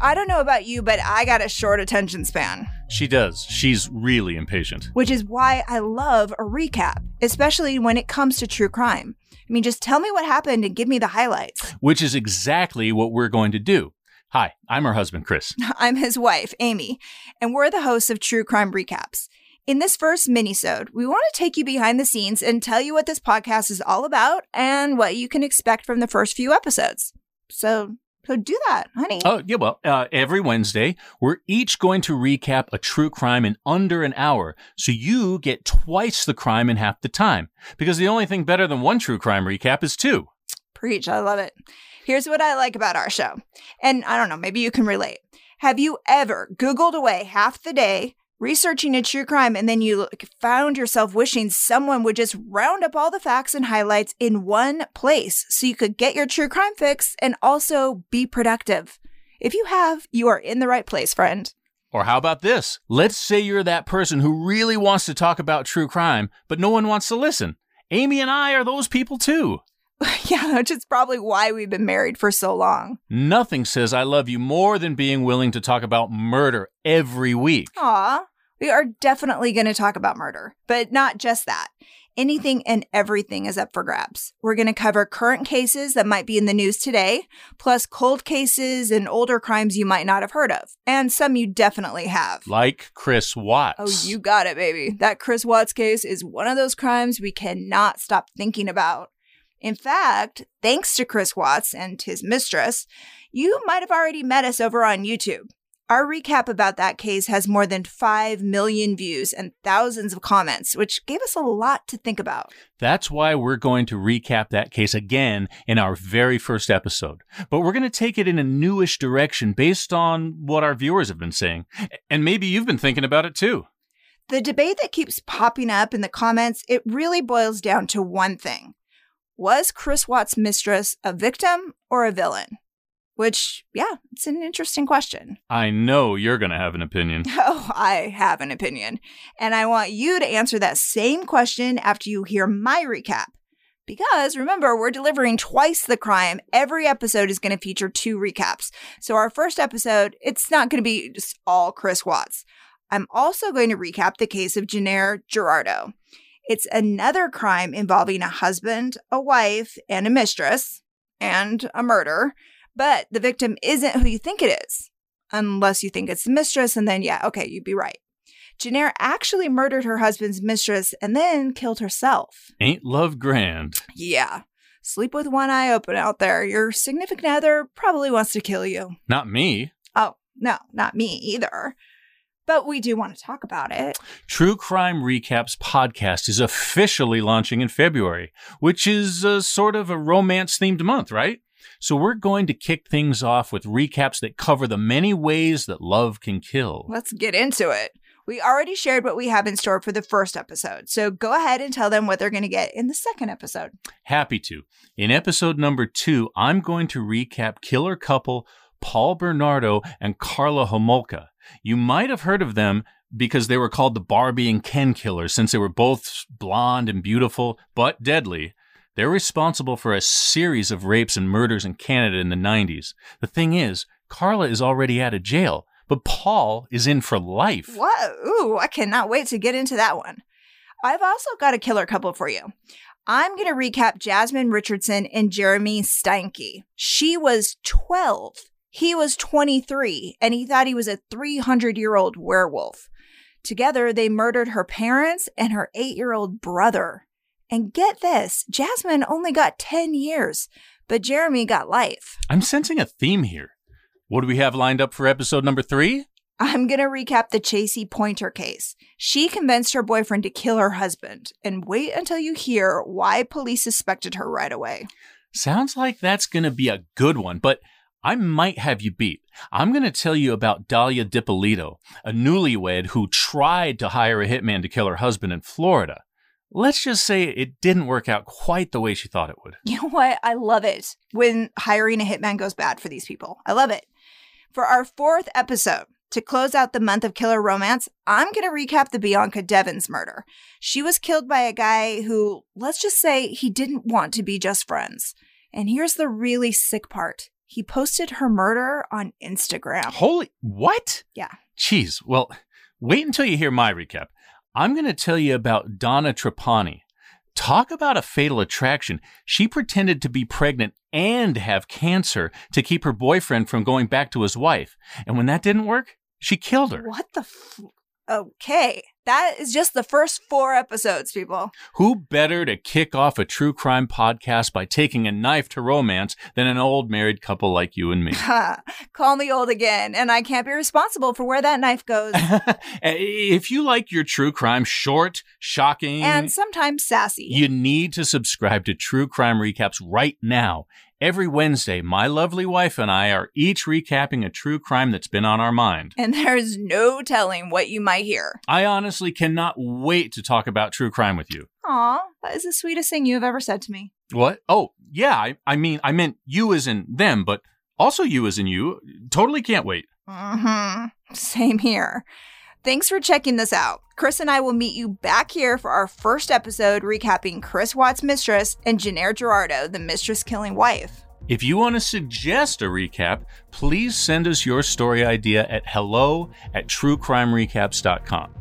I don't know about you, but I got a short attention span. She does. She's really impatient. Which is why I love a recap, especially when it comes to true crime. I mean, just tell me what happened and give me the highlights. Which is exactly what we're going to do. Hi, I'm her husband, Chris. I'm his wife, Amy, and we're the hosts of True Crime Recaps. In this first minisode, we want to take you behind the scenes and tell you what this podcast is all about and what you can expect from the first few episodes. So, so do that, honey. Oh, yeah, well, uh, every Wednesday, we're each going to recap a true crime in under an hour. So you get twice the crime in half the time. Because the only thing better than one true crime recap is two. Preach, I love it. Here's what I like about our show. And I don't know, maybe you can relate. Have you ever Googled away half the day researching a true crime and then you found yourself wishing someone would just round up all the facts and highlights in one place so you could get your true crime fix and also be productive? If you have, you are in the right place, friend. Or how about this? Let's say you're that person who really wants to talk about true crime, but no one wants to listen. Amy and I are those people too. yeah, which is probably why we've been married for so long. Nothing says I love you more than being willing to talk about murder every week. Aw, we are definitely going to talk about murder, but not just that. Anything and everything is up for grabs. We're going to cover current cases that might be in the news today, plus cold cases and older crimes you might not have heard of, and some you definitely have. Like Chris Watts. Oh, you got it, baby. That Chris Watts case is one of those crimes we cannot stop thinking about. In fact, thanks to Chris Watts and his mistress, you might have already met us over on YouTube. Our recap about that case has more than 5 million views and thousands of comments, which gave us a lot to think about. That's why we're going to recap that case again in our very first episode. But we're going to take it in a newish direction based on what our viewers have been saying. And maybe you've been thinking about it too. The debate that keeps popping up in the comments, it really boils down to one thing. Was Chris Watts' mistress a victim or a villain? Which, yeah, it's an interesting question. I know you're going to have an opinion. Oh, I have an opinion. And I want you to answer that same question after you hear my recap. Because remember, we're delivering twice the crime. Every episode is going to feature two recaps. So, our first episode, it's not going to be just all Chris Watts. I'm also going to recap the case of Jennair Gerardo. It's another crime involving a husband, a wife, and a mistress, and a murder. But the victim isn't who you think it is, unless you think it's the mistress, and then, yeah, okay, you'd be right. Jennair actually murdered her husband's mistress and then killed herself. Ain't love grand? Yeah. Sleep with one eye open out there. Your significant other probably wants to kill you. Not me. Oh, no, not me either. But we do want to talk about it. True Crime Recaps podcast is officially launching in February, which is a sort of a romance themed month, right? So we're going to kick things off with recaps that cover the many ways that love can kill. Let's get into it. We already shared what we have in store for the first episode, so go ahead and tell them what they're going to get in the second episode. Happy to. In episode number two, I'm going to recap killer couple Paul Bernardo and Karla Homolka. You might have heard of them because they were called the Barbie and Ken killers since they were both blonde and beautiful, but deadly. They're responsible for a series of rapes and murders in Canada in the 90s. The thing is, Karla is already out of jail, but Paul is in for life. What? Ooh, I cannot wait to get into that one. I've also got a killer couple for you. I'm going to recap Jasmine Richardson and Jeremy Steinke. She was 12. He was 23, and he thought he was a 300 year old werewolf. Together, they murdered her parents and her eight year old brother. And get this Jasmine only got 10 years, but Jeremy got life. I'm sensing a theme here. What do we have lined up for episode number three? I'm going to recap the Chasey Pointer case. She convinced her boyfriend to kill her husband, and wait until you hear why police suspected her right away. Sounds like that's going to be a good one, but I might have you beat. I'm going to tell you about Dalia Dippolito, a newlywed who tried to hire a hitman to kill her husband in Florida. Let's just say it didn't work out quite the way she thought it would. You know what? I love it when hiring a hitman goes bad for these people. I love it. For our fourth episode, to close out the month of killer romance, I'm going to recap the Bianca Devins murder. She was killed by a guy who, let's just say, he didn't want to be just friends. And here's the really sick part He posted her murder on Instagram. Holy, what? Yeah. Jeez. Well, wait until you hear my recap. I'm going to tell you about Donna Trapani. Talk about a fatal attraction. She pretended to be pregnant and have cancer to keep her boyfriend from going back to his wife. And when that didn't work, she killed her. What the? F- okay. That is just the first four episodes, people. Who better to kick off a true crime podcast by taking a knife to romance than an old married couple like you and me? Call me old again, and I can't be responsible for where that knife goes. Eh, if you like your true crime short, shocking, and sometimes sassy, you need to subscribe to True Crime Recaps right now. Every Wednesday, my lovely wife and I are each recapping a true crime that's been on our mind. And there's no telling what you might hear. I honestly cannot wait to talk about true crime with you. Aw, that is the sweetest thing you have ever said to me. What? Oh, yeah, I, I mean, I meant you as in them, but also you as in you. Totally can't wait. Mm-hmm. Same here. Thanks for checking this out. Chris and I will meet you back here for our first episode recapping Chris Watts' mistress and Jennair Gerardo, the mistress killing wife. If you want to suggest a recap, please send us your story idea at hello at truecrimerecaps.com.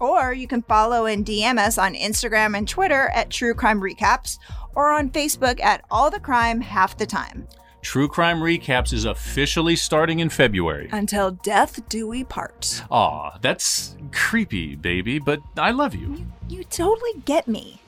Or you can follow and DM us on Instagram and Twitter at True Crime Recaps or on Facebook at All the Crime Half the Time. True Crime Recaps is officially starting in February. Until death do we part. Aw, that's creepy, baby, but I love you. You, you totally get me.